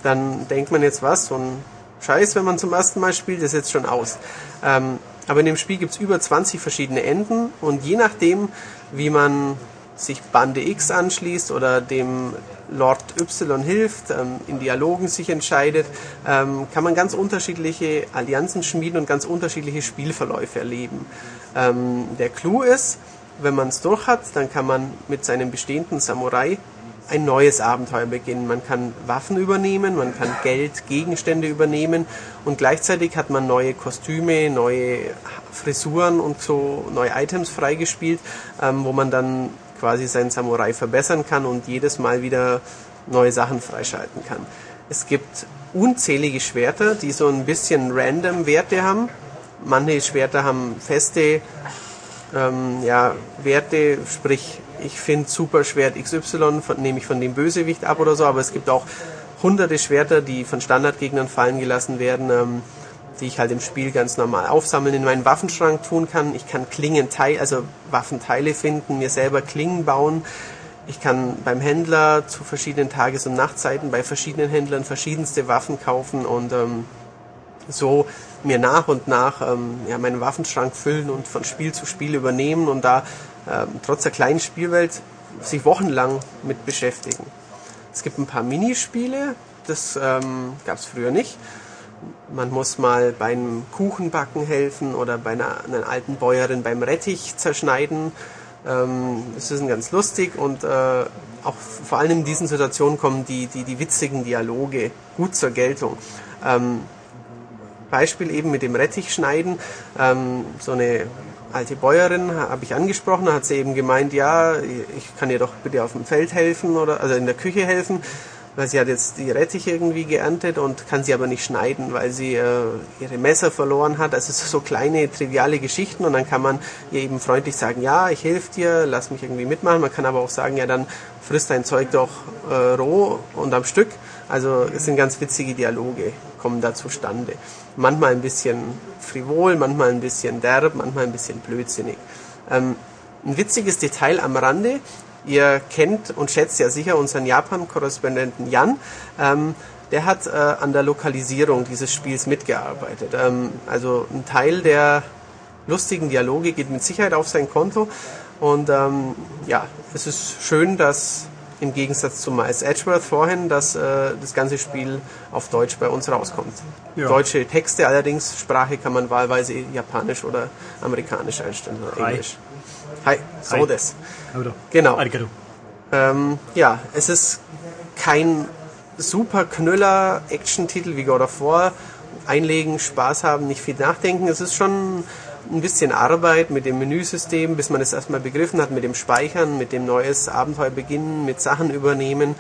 Dann denkt man jetzt was, so ein Scheiß, wenn man zum ersten Mal spielt, ist jetzt schon aus. Ähm, aber in dem Spiel gibt es über 20 verschiedene Enden und je nachdem, wie man sich Bande X anschließt oder dem Lord Y hilft, ähm, in Dialogen sich entscheidet, ähm, kann man ganz unterschiedliche Allianzen schmieden und ganz unterschiedliche Spielverläufe erleben. Ähm, der Clou ist, wenn man es durch hat, dann kann man mit seinem bestehenden Samurai ein neues Abenteuer beginnen. Man kann Waffen übernehmen, man kann Geld, Gegenstände übernehmen und gleichzeitig hat man neue Kostüme, neue Frisuren und so neue Items freigespielt, ähm, wo man dann quasi seinen Samurai verbessern kann und jedes Mal wieder neue Sachen freischalten kann. Es gibt unzählige Schwerter, die so ein bisschen random Werte haben. Manche Schwerter haben feste ähm, ja, Werte, sprich, ich finde Superschwert XY, von, nehme ich von dem Bösewicht ab oder so, aber es gibt auch hunderte Schwerter, die von Standardgegnern fallen gelassen werden, ähm, die ich halt im Spiel ganz normal aufsammeln, in meinen Waffenschrank tun kann. Ich kann Klingenteile, also Waffenteile finden, mir selber Klingen bauen. Ich kann beim Händler zu verschiedenen Tages- und Nachtzeiten bei verschiedenen Händlern verschiedenste Waffen kaufen und ähm, so mir nach und nach ähm, ja, meinen Waffenschrank füllen und von Spiel zu Spiel übernehmen und da ähm, trotz der kleinen Spielwelt sich wochenlang mit beschäftigen. Es gibt ein paar Minispiele, das ähm, gab es früher nicht. Man muss mal beim Kuchenbacken helfen oder bei einer, einer alten Bäuerin beim Rettich zerschneiden. Ähm, ist ganz lustig und äh, auch vor allem in diesen Situationen kommen die, die, die witzigen Dialoge gut zur Geltung. Ähm, Beispiel eben mit dem Rettichschneiden. Ähm, so eine alte Bäuerin habe ich angesprochen, hat sie eben gemeint, ja, ich kann ihr doch bitte auf dem Feld helfen oder also in der Küche helfen, weil sie hat jetzt die Rettich irgendwie geerntet und kann sie aber nicht schneiden, weil sie äh, ihre Messer verloren hat. Also so kleine triviale Geschichten und dann kann man ihr eben freundlich sagen, ja, ich helfe dir, lass mich irgendwie mitmachen. Man kann aber auch sagen, ja, dann frisst dein Zeug doch äh, roh und am Stück. Also es sind ganz witzige Dialoge, kommen da zustande. Manchmal ein bisschen frivol, manchmal ein bisschen derb, manchmal ein bisschen blödsinnig. Ähm, ein witziges Detail am Rande, ihr kennt und schätzt ja sicher unseren Japan-Korrespondenten Jan. Ähm, der hat äh, an der Lokalisierung dieses Spiels mitgearbeitet. Ähm, also ein Teil der lustigen Dialoge geht mit Sicherheit auf sein Konto. Und ähm, ja, es ist schön, dass im Gegensatz zu Miles Edgeworth vorhin, dass äh, das ganze Spiel auf Deutsch bei uns rauskommt. Ja. Deutsche Texte allerdings, Sprache kann man wahlweise Japanisch oder Amerikanisch einstellen oder Hi. Englisch. Hi, so Hi. das. Oder? Genau. Ähm, ja, es ist kein super Knüller Action-Titel wie God of War. Einlegen, Spaß haben, nicht viel nachdenken. Es ist schon ein bisschen Arbeit mit dem Menüsystem, bis man es erstmal begriffen hat, mit dem Speichern, mit dem neues Abenteuer beginnen, mit Sachen übernehmen.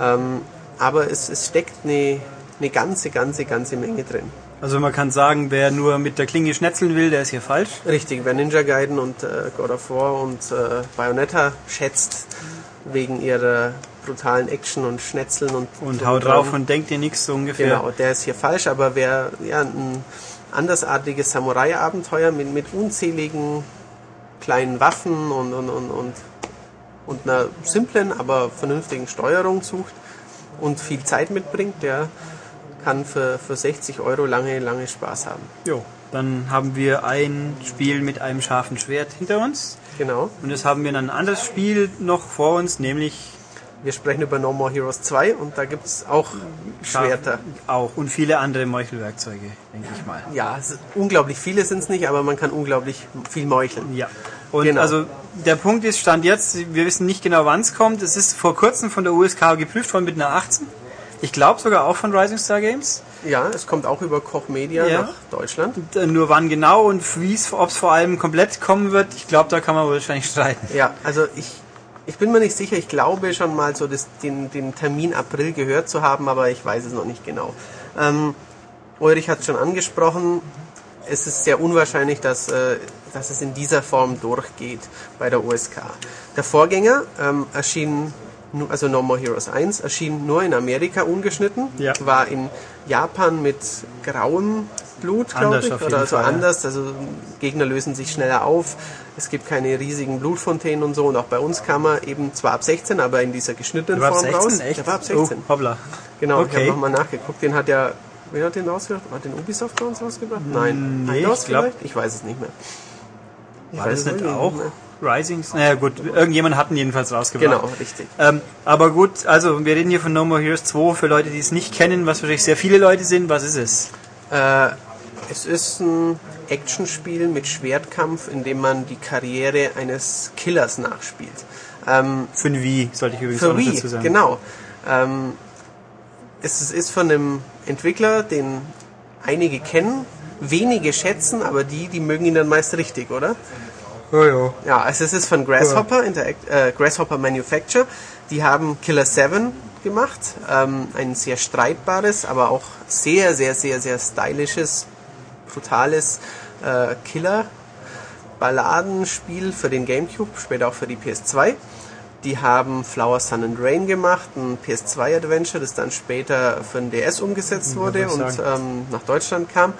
Ähm, aber es, es steckt eine, eine ganze, ganze, ganze Menge drin. Also man kann sagen, wer nur mit der Klinge schnetzeln will, der ist hier falsch. Richtig, wer Ninja Gaiden und äh, God of War und äh, Bayonetta schätzt, wegen ihrer brutalen Action und Schnetzeln und Und haut drauf und denkt dir nichts so ungefähr. Genau, der ist hier falsch, aber wer ja, ein andersartiges Samurai-Abenteuer mit, mit unzähligen kleinen Waffen und, und, und, und, und einer simplen, aber vernünftigen Steuerung sucht und viel Zeit mitbringt, der kann für, für 60 Euro lange, lange Spaß haben. Jo. Dann haben wir ein Spiel mit einem scharfen Schwert hinter uns. Genau. Und jetzt haben wir dann ein anderes Spiel noch vor uns, nämlich Wir sprechen über No More Heroes 2 und da gibt es auch Schwerter. Auch. Und viele andere Meuchelwerkzeuge, denke ich mal. Ja, unglaublich viele sind es nicht, aber man kann unglaublich viel meucheln. Ja. Und Genau. also der Punkt ist, Stand jetzt, wir wissen nicht genau, wann es kommt. Es ist vor kurzem von der USK geprüft worden mit einer 18. Ich glaube sogar auch von Rising Star Games. Ja, es kommt auch über Koch Media Ja. nach Deutschland. Und, äh, nur wann genau und ob es vor allem komplett kommen wird, ich glaube, da kann man wahrscheinlich streiten. Ja, also ich, ich bin mir nicht sicher. Ich glaube schon mal so das, den, den Termin April gehört zu haben, aber ich weiß es noch nicht genau. Ähm, Ulrich hat schon angesprochen, es ist sehr unwahrscheinlich, dass, äh, dass es in dieser Form durchgeht bei der USK. Der Vorgänger ähm, erschien, also No More Heroes 1, erschien nur in Amerika ungeschnitten, Ja. war in Japan mit grauem Blut, glaube ich, oder so Fall, ja. anders. Also Gegner lösen sich schneller auf. Es gibt keine riesigen Blutfontänen und so. Und auch bei uns kam er eben zwar ab 16, aber in dieser geschnittenen Form 16, raus. echt? Der war ab 16. Oh, hoppla. Genau, ich Okay. habe nochmal nachgeguckt. Den hat ja, wer hat den rausgebracht? Hat den Ubisoft bei uns rausgebracht? Nein. nee, Eidos ich glaub- vielleicht? Ich weiß es nicht mehr. Ich War das nicht auch mehr. Risings? Naja gut, irgendjemand hat ihn jedenfalls rausgebracht. Genau, richtig. Ähm, aber gut, also wir reden hier von No More Heroes 2 für Leute, die es nicht kennen, was wahrscheinlich sehr viele Leute sind. Was ist es? Äh, es ist ein Actionspiel mit Schwertkampf, in dem man die Karriere eines Killers nachspielt. Ähm, Für ein Wii, sollte ich übrigens auch Für noch Wii, dazu sagen. genau. Ähm, es ist- ist von einem Entwickler, den einige kennen, wenige schätzen, aber die, die mögen ihn dann meist richtig, oder? Ja. Ja, also es ist von Grasshopper, Interact, äh, Grasshopper Manufacture. Die haben Killer 7 gemacht. Ähm, ein sehr streitbares, aber auch sehr, sehr, sehr, sehr stylisches, brutales äh, Killer-Balladenspiel für den Gamecube, später auch für die PS2. Die haben Flower, Sun and Rain gemacht, ein PS2-Adventure, das dann später für den DS umgesetzt wurde wollte und ähm, nach Deutschland kam.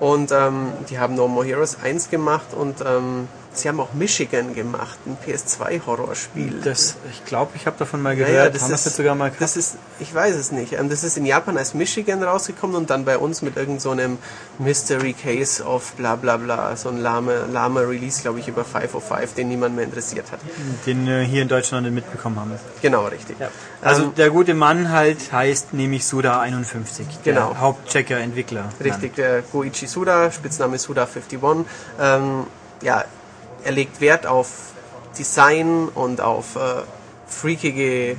Und ähm, die haben No More Heroes 1 gemacht und ähm, sie haben auch Michigan gemacht, ein PS2-Horrorspiel. Das, ich glaube, ich habe davon mal Ja, gehört. ja, das Haben ist, das sogar mal gehabt? das ist, ich weiß es nicht. Ähm, Das ist in Japan als Michigan rausgekommen und dann bei uns mit irgendeinem so einem Mystery Case of bla bla bla, so ein lahme, lahmer Release, glaube ich, über 505, den niemand mehr interessiert hat. den äh, hier in Deutschland mitbekommen haben. Genau, richtig. Also Ähm, der gute Mann halt heißt nämlich Suda51, Genau. der Hauptchecker, Entwickler. Richtig, der Goichi Suda, Spitzname Suda51. Ähm, ja, er legt Wert auf Design und auf äh, freakige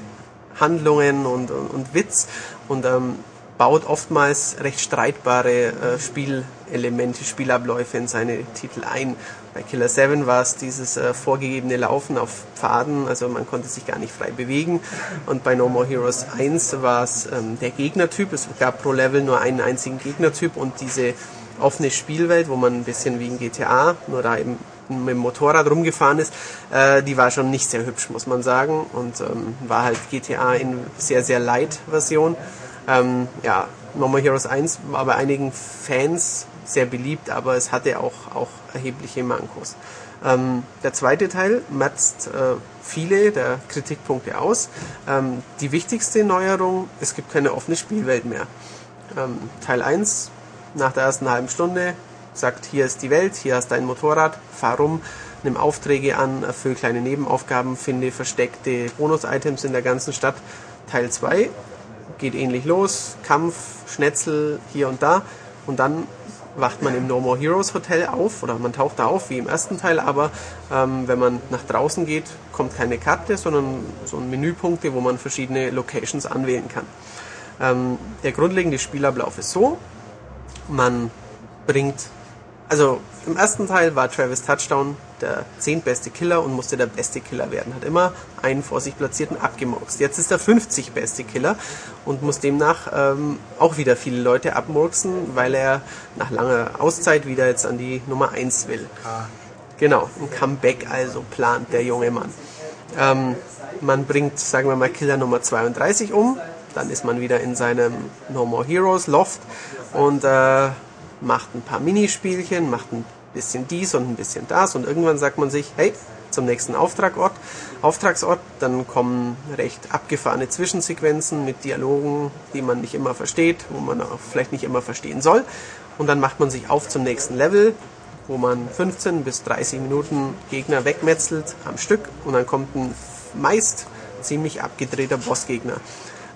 Handlungen und, und, und Witz und ähm, baut oftmals recht streitbare äh, Spielelemente, Spielabläufe in seine Titel ein. Bei Killer 7 war es dieses äh, vorgegebene Laufen auf Pfaden, also man konnte sich gar nicht frei bewegen. Und bei No More Heroes 1 war es ähm, der Gegnertyp. Es gab pro Level nur einen einzigen Gegnertyp und diese offene Spielwelt, wo man ein bisschen wie in GTA, nur da eben mit dem Motorrad rumgefahren ist, äh, die war schon nicht sehr hübsch, muss man sagen. Und ähm, war halt GTA in sehr, sehr Light-Version. Ähm, ja, No More Heroes 1 war bei einigen Fans sehr beliebt, aber es hatte auch, auch erhebliche Mankos. Ähm, der zweite Teil matzt äh, viele der Kritikpunkte aus. Ähm, die wichtigste Neuerung, es gibt keine offene Spielwelt mehr. Ähm, Teil 1, nach der ersten halben Stunde sagt, hier ist die Welt, hier hast dein Motorrad, fahr rum, nimm Aufträge an, erfüll kleine Nebenaufgaben, finde versteckte Bonus-Items in der ganzen Stadt. Teil 2 geht ähnlich los, Kampf, Schnetzel hier und da und dann wacht man im No More Heroes Hotel auf oder man taucht da auf wie im ersten Teil, aber ähm, wenn man nach draußen geht, kommt keine Karte, sondern so ein Menüpunkte, wo man verschiedene Locations anwählen kann. Ähm, der grundlegende Spielablauf ist so, man bringt, also im ersten Teil war Travis Touchdown der zehntbeste Killer und musste der beste Killer werden. Hat immer einen vor sich platzierten abgemurkst. Jetzt ist er 50 beste Killer und muss demnach ähm, auch wieder viele Leute abmurksen, weil er nach langer Auszeit wieder jetzt an die Nummer 1 will. Genau, ein Comeback also plant der junge Mann. Ähm, man bringt, sagen wir mal, Killer Nummer 32 um. Dann ist man wieder in seinem No More Heroes Loft und äh, macht ein paar Minispielchen, macht ein bisschen dies und ein bisschen das und irgendwann sagt man sich, hey, zum nächsten Auftragort, Auftragsort, dann kommen recht abgefahrene Zwischensequenzen mit Dialogen, die man nicht immer versteht, wo man auch vielleicht nicht immer verstehen soll und dann macht man sich auf zum nächsten Level, wo man 15 bis 30 Minuten Gegner wegmetzelt am Stück und dann kommt ein meist ziemlich abgedrehter Bossgegner.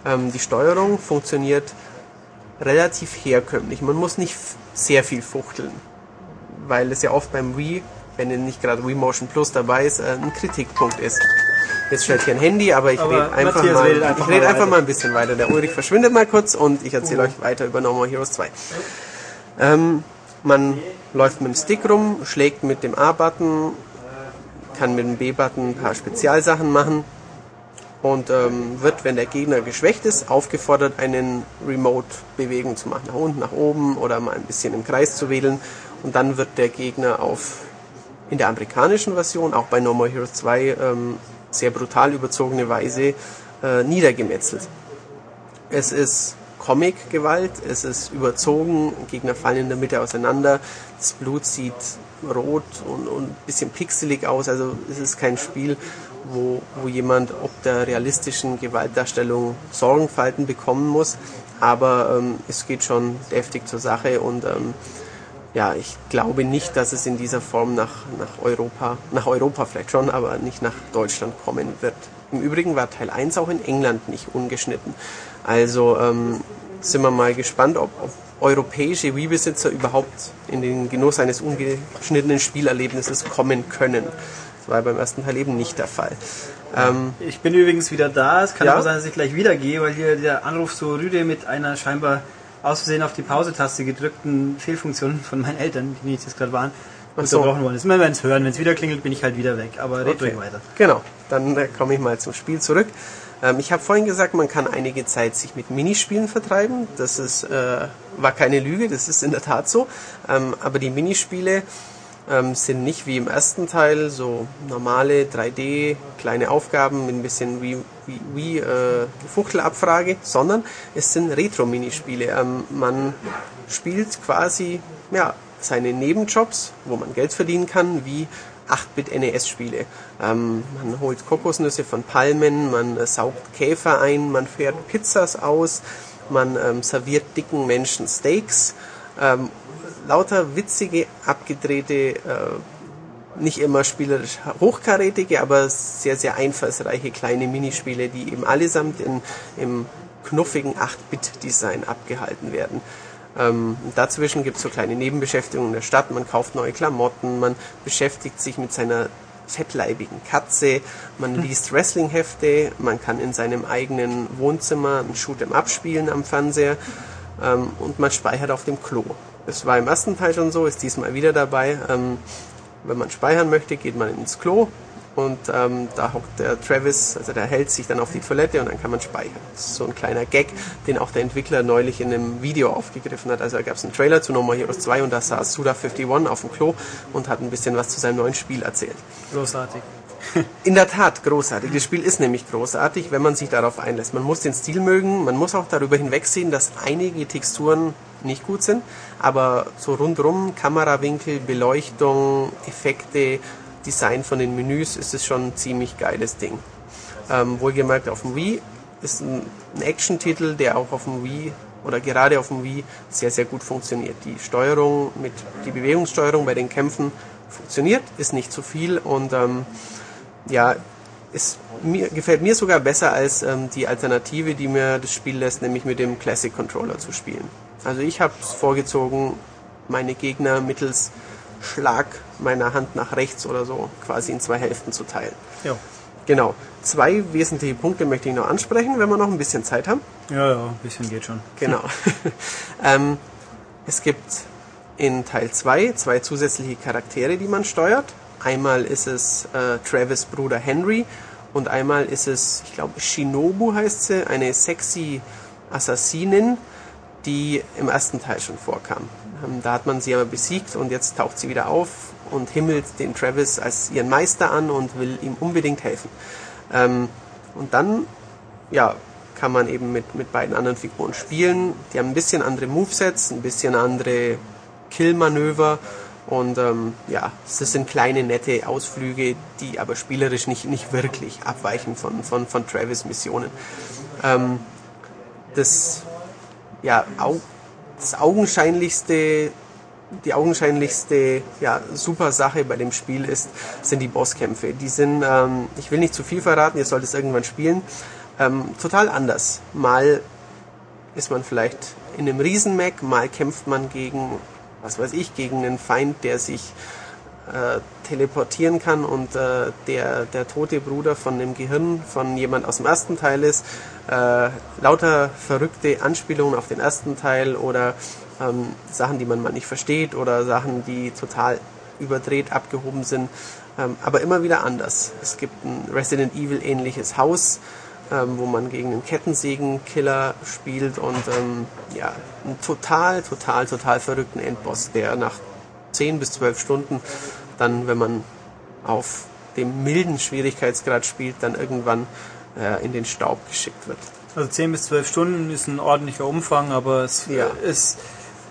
Ähm, die Steuerung funktioniert relativ herkömmlich. Man muss nicht sehr viel fuchteln weil es ja oft beim Wii, wenn nicht gerade Wii Motion Plus dabei ist, äh, ein Kritikpunkt ist. Jetzt stellt hier ein Handy, aber ich rede einfach, mal, einfach, ich red einfach mal ein bisschen weiter. Der Ulrich verschwindet mal kurz und ich erzähle uh. euch weiter über No More Heroes 2. Ähm, man läuft mit dem Stick rum, schlägt mit dem A-Button, kann mit dem B-Button ein paar Spezialsachen machen und ähm, wird, wenn der Gegner geschwächt ist, aufgefordert, einen Remote-Bewegung zu machen. Nach unten, nach oben oder mal ein bisschen im Kreis zu wedeln und dann wird der Gegner auf in der amerikanischen Version, auch bei No More Heroes 2, ähm, sehr brutal überzogene Weise äh, niedergemetzelt. Es ist Comic-Gewalt, es ist überzogen, Gegner fallen in der Mitte auseinander, das Blut sieht rot und, und ein bisschen pixelig aus, also es ist kein Spiel, wo, wo jemand ob der realistischen Gewaltdarstellung Sorgenfalten bekommen muss, aber ähm, es geht schon deftig zur Sache und ähm, ja, ich glaube nicht, dass es in dieser Form nach, nach Europa, nach Europa vielleicht schon, aber nicht nach Deutschland kommen wird. Im Übrigen war Teil 1 auch in England nicht ungeschnitten. Also ähm, sind wir mal gespannt, ob, ob europäische Wii-Besitzer überhaupt in den Genuss eines ungeschnittenen Spielerlebnisses kommen können. Das war beim ersten Teil eben nicht der Fall. Ähm, ich bin übrigens wieder da. Es kann ja? aber sein, dass ich gleich wieder gehe, weil hier der Anruf so rüde mit einer scheinbar aus Versehen auf die Pause-Taste gedrückten Fehlfunktionen von meinen Eltern, die jetzt gerade waren, unterbrochen worden ist. Wir werden es hören. Wenn es wieder klingelt, bin ich halt wieder weg. Aber red okay. weiter. Genau. Dann äh, komme ich mal zum Spiel zurück. Ähm, ich habe vorhin gesagt, man kann einige Zeit sich mit Minispielen vertreiben. Das ist, äh, war keine Lüge, das ist in der Tat so. Ähm, aber die Minispiele ähm, sind nicht wie im ersten Teil so normale 3D kleine Aufgaben mit ein bisschen wie, wie, wie äh, Fuchtelabfrage, sondern es sind Retro-Minispiele. Ähm, man spielt quasi ja, seine Nebenjobs, wo man Geld verdienen kann, wie 8-Bit-NES-Spiele. Ähm, man holt Kokosnüsse von Palmen, man äh, saugt Käfer ein, man fährt Pizzas aus, man ähm, serviert dicken Menschen Steaks ähm, lauter witzige, abgedrehte, äh, nicht immer spielerisch hochkarätige, aber sehr, sehr einfallsreiche kleine Minispiele, die eben allesamt in, im knuffigen 8-Bit-Design abgehalten werden. Ähm, dazwischen gibt es so kleine Nebenbeschäftigungen in der Stadt, man kauft neue Klamotten, man beschäftigt sich mit seiner fettleibigen Katze, man hm. liest Wrestling-Hefte, man kann in seinem eigenen Wohnzimmer ein Shoot'em abspielen am Fernseher ähm, und man speichert auf dem Klo. Es war im ersten Teil schon so, ist diesmal wieder dabei. Ähm, wenn man speichern möchte, geht man ins Klo und ähm, da hockt der Travis, also der hält sich dann auf die Toilette und dann kann man speichern. Das ist so ein kleiner Gag, den auch der Entwickler neulich in einem Video aufgegriffen hat. Also da gab es einen Trailer zu No More Heroes 2 und da saß Suda51 auf dem Klo und hat ein bisschen was zu seinem neuen Spiel erzählt. Großartig. In der Tat großartig. Das Spiel ist nämlich großartig, wenn man sich darauf einlässt. Man muss den Stil mögen, man muss auch darüber hinwegsehen, dass einige Texturen nicht gut sind, aber so rundrum, Kamerawinkel, Beleuchtung, Effekte, Design von den Menüs, ist es schon ein ziemlich geiles Ding. Ähm, wohlgemerkt auf dem Wii ist ein, Action-Titel, der auch auf dem Wii oder gerade auf dem Wii sehr, sehr gut funktioniert. Die Steuerung mit, die Bewegungssteuerung bei den Kämpfen funktioniert, ist nicht zu viel und ähm, ja, ist mir, gefällt mir sogar besser als ähm, die Alternative, die mir das Spiel lässt, nämlich mit dem Classic Controller zu spielen. Also ich habe es vorgezogen, meine Gegner mittels Schlag meiner Hand nach rechts oder so quasi in zwei Hälften zu teilen. Ja. Genau. Zwei wesentliche Punkte möchte ich noch ansprechen, wenn wir noch ein bisschen Zeit haben. Ja, ja, ein bisschen geht schon. Genau. ähm, es gibt in Teil 2 zwei, zwei zusätzliche Charaktere, die man steuert. Einmal ist es äh, Travis Bruder Henry und einmal ist es, ich glaube, Shinobu heißt sie, eine sexy Assassinin, die im ersten Teil schon vorkam. Ähm, da hat man sie aber besiegt und jetzt taucht sie wieder auf und himmelt den Travis als ihren Meister an und will ihm unbedingt helfen. Ähm, und dann, ja, kann man eben mit, mit beiden anderen Figuren spielen. Die haben ein bisschen andere Movesets, ein bisschen andere Killmanöver und ähm, ja, das sind kleine, nette Ausflüge, die aber spielerisch nicht, nicht wirklich abweichen von, von, von Travis Missionen. Ähm, das, ja, au, das augenscheinlichste die augenscheinlichste ja, super Sache bei dem Spiel ist, sind die Bosskämpfe. Die sind, ähm, ich will nicht zu viel verraten, ihr sollt es irgendwann spielen, ähm, total anders. Mal ist man vielleicht in einem Riesenmac, mal kämpft man gegen, was weiß ich, gegen einen Feind, der sich äh, teleportieren kann und äh, der, der tote Bruder von dem Gehirn von jemand aus dem ersten Teil ist. Äh, lauter verrückte Anspielungen auf den ersten Teil oder ähm, Sachen, die man mal nicht versteht oder Sachen, die total überdreht abgehoben sind, ähm, aber immer wieder anders. Es gibt ein Resident Evil ähnliches Haus, ähm, wo man gegen einen Kettensägenkiller spielt und ähm, ja, einen total, total, total verrückten Endboss, der nach 10 bis 12 Stunden dann, wenn man auf dem milden Schwierigkeitsgrad spielt, dann irgendwann äh, in den Staub geschickt wird. Also 10 bis 12 Stunden ist ein ordentlicher Umfang, aber es, Ja. es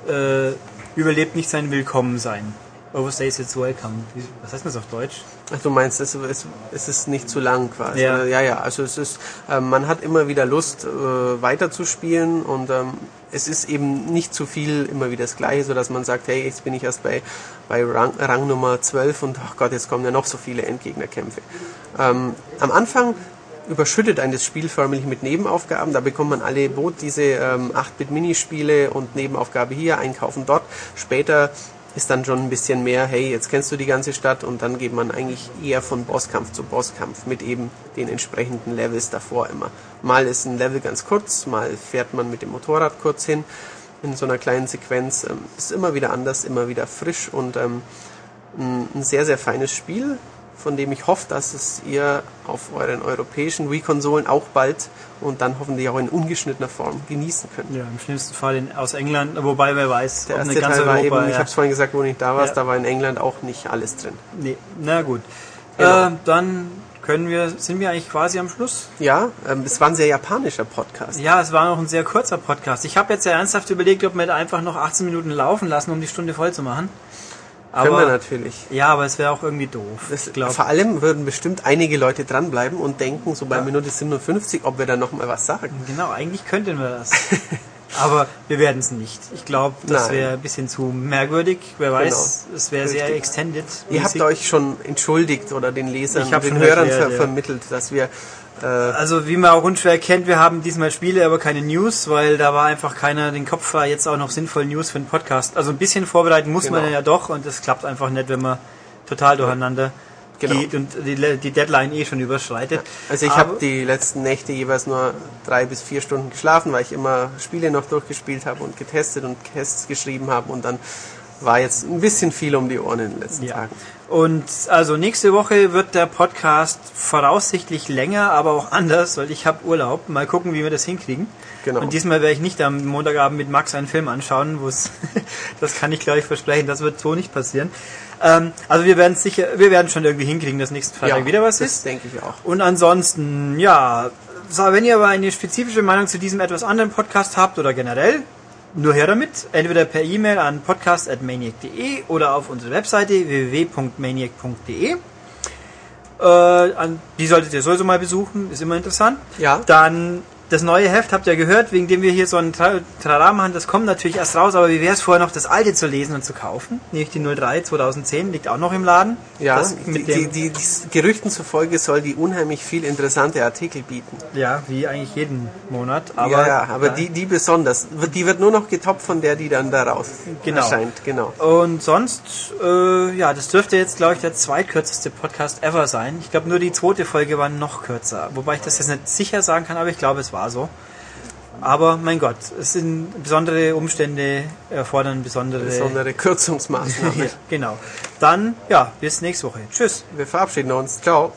äh, überlebt nicht sein Willkommensein. Overstays its welcome. Was heißt das auf Deutsch? Ach, du meinst, es, es, es ist nicht zu lang quasi. Ja. ja, ja. Also es ist, ähm, man hat immer wieder Lust, äh, weiterzuspielen und ähm, es ist eben nicht zu viel immer wieder das Gleiche, so dass man sagt, hey, jetzt bin ich erst bei, bei Rang, Rang Nummer 12 und ach Gott, jetzt kommen ja noch so viele Endgegnerkämpfe. Ähm, am Anfang überschüttet einen das Spiel förmlich mit Nebenaufgaben. Da bekommt man alle Boot, diese ähm, 8-Bit-Minispiele und Nebenaufgabe hier, einkaufen dort. Später ist dann schon ein bisschen mehr, hey, jetzt kennst du die ganze Stadt und dann geht man eigentlich eher von Bosskampf zu Bosskampf mit eben den entsprechenden Levels davor immer. Mal ist ein Level ganz kurz, mal fährt man mit dem Motorrad kurz hin in so einer kleinen Sequenz. Ähm, ist immer wieder anders, immer wieder frisch und ähm, ein, ein sehr, sehr feines Spiel, von dem ich hoffe, dass es ihr auf euren europäischen Wii-Konsolen auch bald und dann hoffentlich auch in ungeschnittener Form genießen könnt. Ja, im schlimmsten Fall in, aus England, wobei wer weiß, Der ob erste Teil war Europa. eben, ich ja. habe es vorhin gesagt, wo nicht da warst, Ja. da war in England auch nicht alles drin. nee, na gut. Genau. Äh, dann können wir, sind wir eigentlich quasi am Schluss. Ja, ähm, es war ein sehr japanischer Podcast. Ja, es war noch ein sehr kurzer Podcast. Ich habe jetzt ja ernsthaft überlegt, ob wir einfach noch 18 Minuten laufen lassen, um die Stunde voll zu machen. Können wir Aber, natürlich. ja, aber es wäre auch irgendwie doof. Das, vor allem würden bestimmt einige Leute dranbleiben und denken, so bei Minute 57, ob wir da noch mal was sagen. Genau, eigentlich könnten wir das. Aber wir werden es nicht. Ich glaube, das wäre ein bisschen zu merkwürdig. Wer weiß, es wäre sehr extended. Ihr habt euch schon entschuldigt oder den Lesern, Ich den Hörern ver ja. vermittelt, dass wir Also wie man auch unschwer kennt, wir haben diesmal Spiele, aber keine News, weil da war einfach keiner den Kopf frei, jetzt auch noch sinnvoll News für den Podcast. Also ein bisschen vorbereiten muss man Genau. ja doch und das klappt einfach nicht, wenn man total durcheinander Genau. geht und die, die Deadline eh schon überschreitet. Also ich habe die letzten Nächte jeweils nur drei bis vier Stunden geschlafen, weil ich immer Spiele noch durchgespielt habe und getestet und Tests geschrieben habe und dann war jetzt ein bisschen viel um die Ohren in den letzten Ja. Tagen. Und also nächste Woche wird der Podcast voraussichtlich länger, aber auch anders, weil ich habe Urlaub. Mal gucken, wie wir das hinkriegen. Genau. Und diesmal werde ich nicht am Montagabend mit Max einen Film anschauen, wo es das kann ich glaube ich versprechen, das wird so nicht passieren. Ähm, also wir werden sicher, wir werden schon irgendwie hinkriegen, dass nächsten Freitag wieder was das ist. denke ich auch. Und ansonsten, ja, wenn ihr aber eine spezifische Meinung zu diesem etwas anderen Podcast habt oder generell, nur her damit. Entweder per E-Mail an podcast.maniac.de oder auf unsere Webseite www.maniac.de. Äh, die solltet ihr sowieso mal besuchen, ist immer interessant. Ja. Dann das neue Heft habt ihr gehört, wegen dem wir hier so ein Tra Trara machen, das kommt natürlich erst raus, aber wie wäre es vorher noch das alte zu lesen und zu kaufen? Nämlich die 03 2010, liegt auch noch im Laden. Ja, das die, mit die, die, die Gerüchten zufolge soll die unheimlich viel interessante Artikel bieten. ja, wie eigentlich jeden Monat. Aber, ja, ja, aber die, die besonders. Die wird nur noch getoppt von der, die dann daraus Genau. erscheint. Genau. Und sonst, äh, ja, das dürfte jetzt, glaube ich, der zweitkürzeste Podcast ever sein. Ich glaube, nur die zweite Folge war noch kürzer. Wobei ich das jetzt nicht sicher sagen kann, aber ich glaube, es war so. Aber mein Gott, es sind besondere Umstände, erfordern besondere. Besondere Kürzungsmaßnahmen. Ja, genau. Dann, ja, bis nächste Woche. Tschüss. Wir verabschieden uns. Ciao.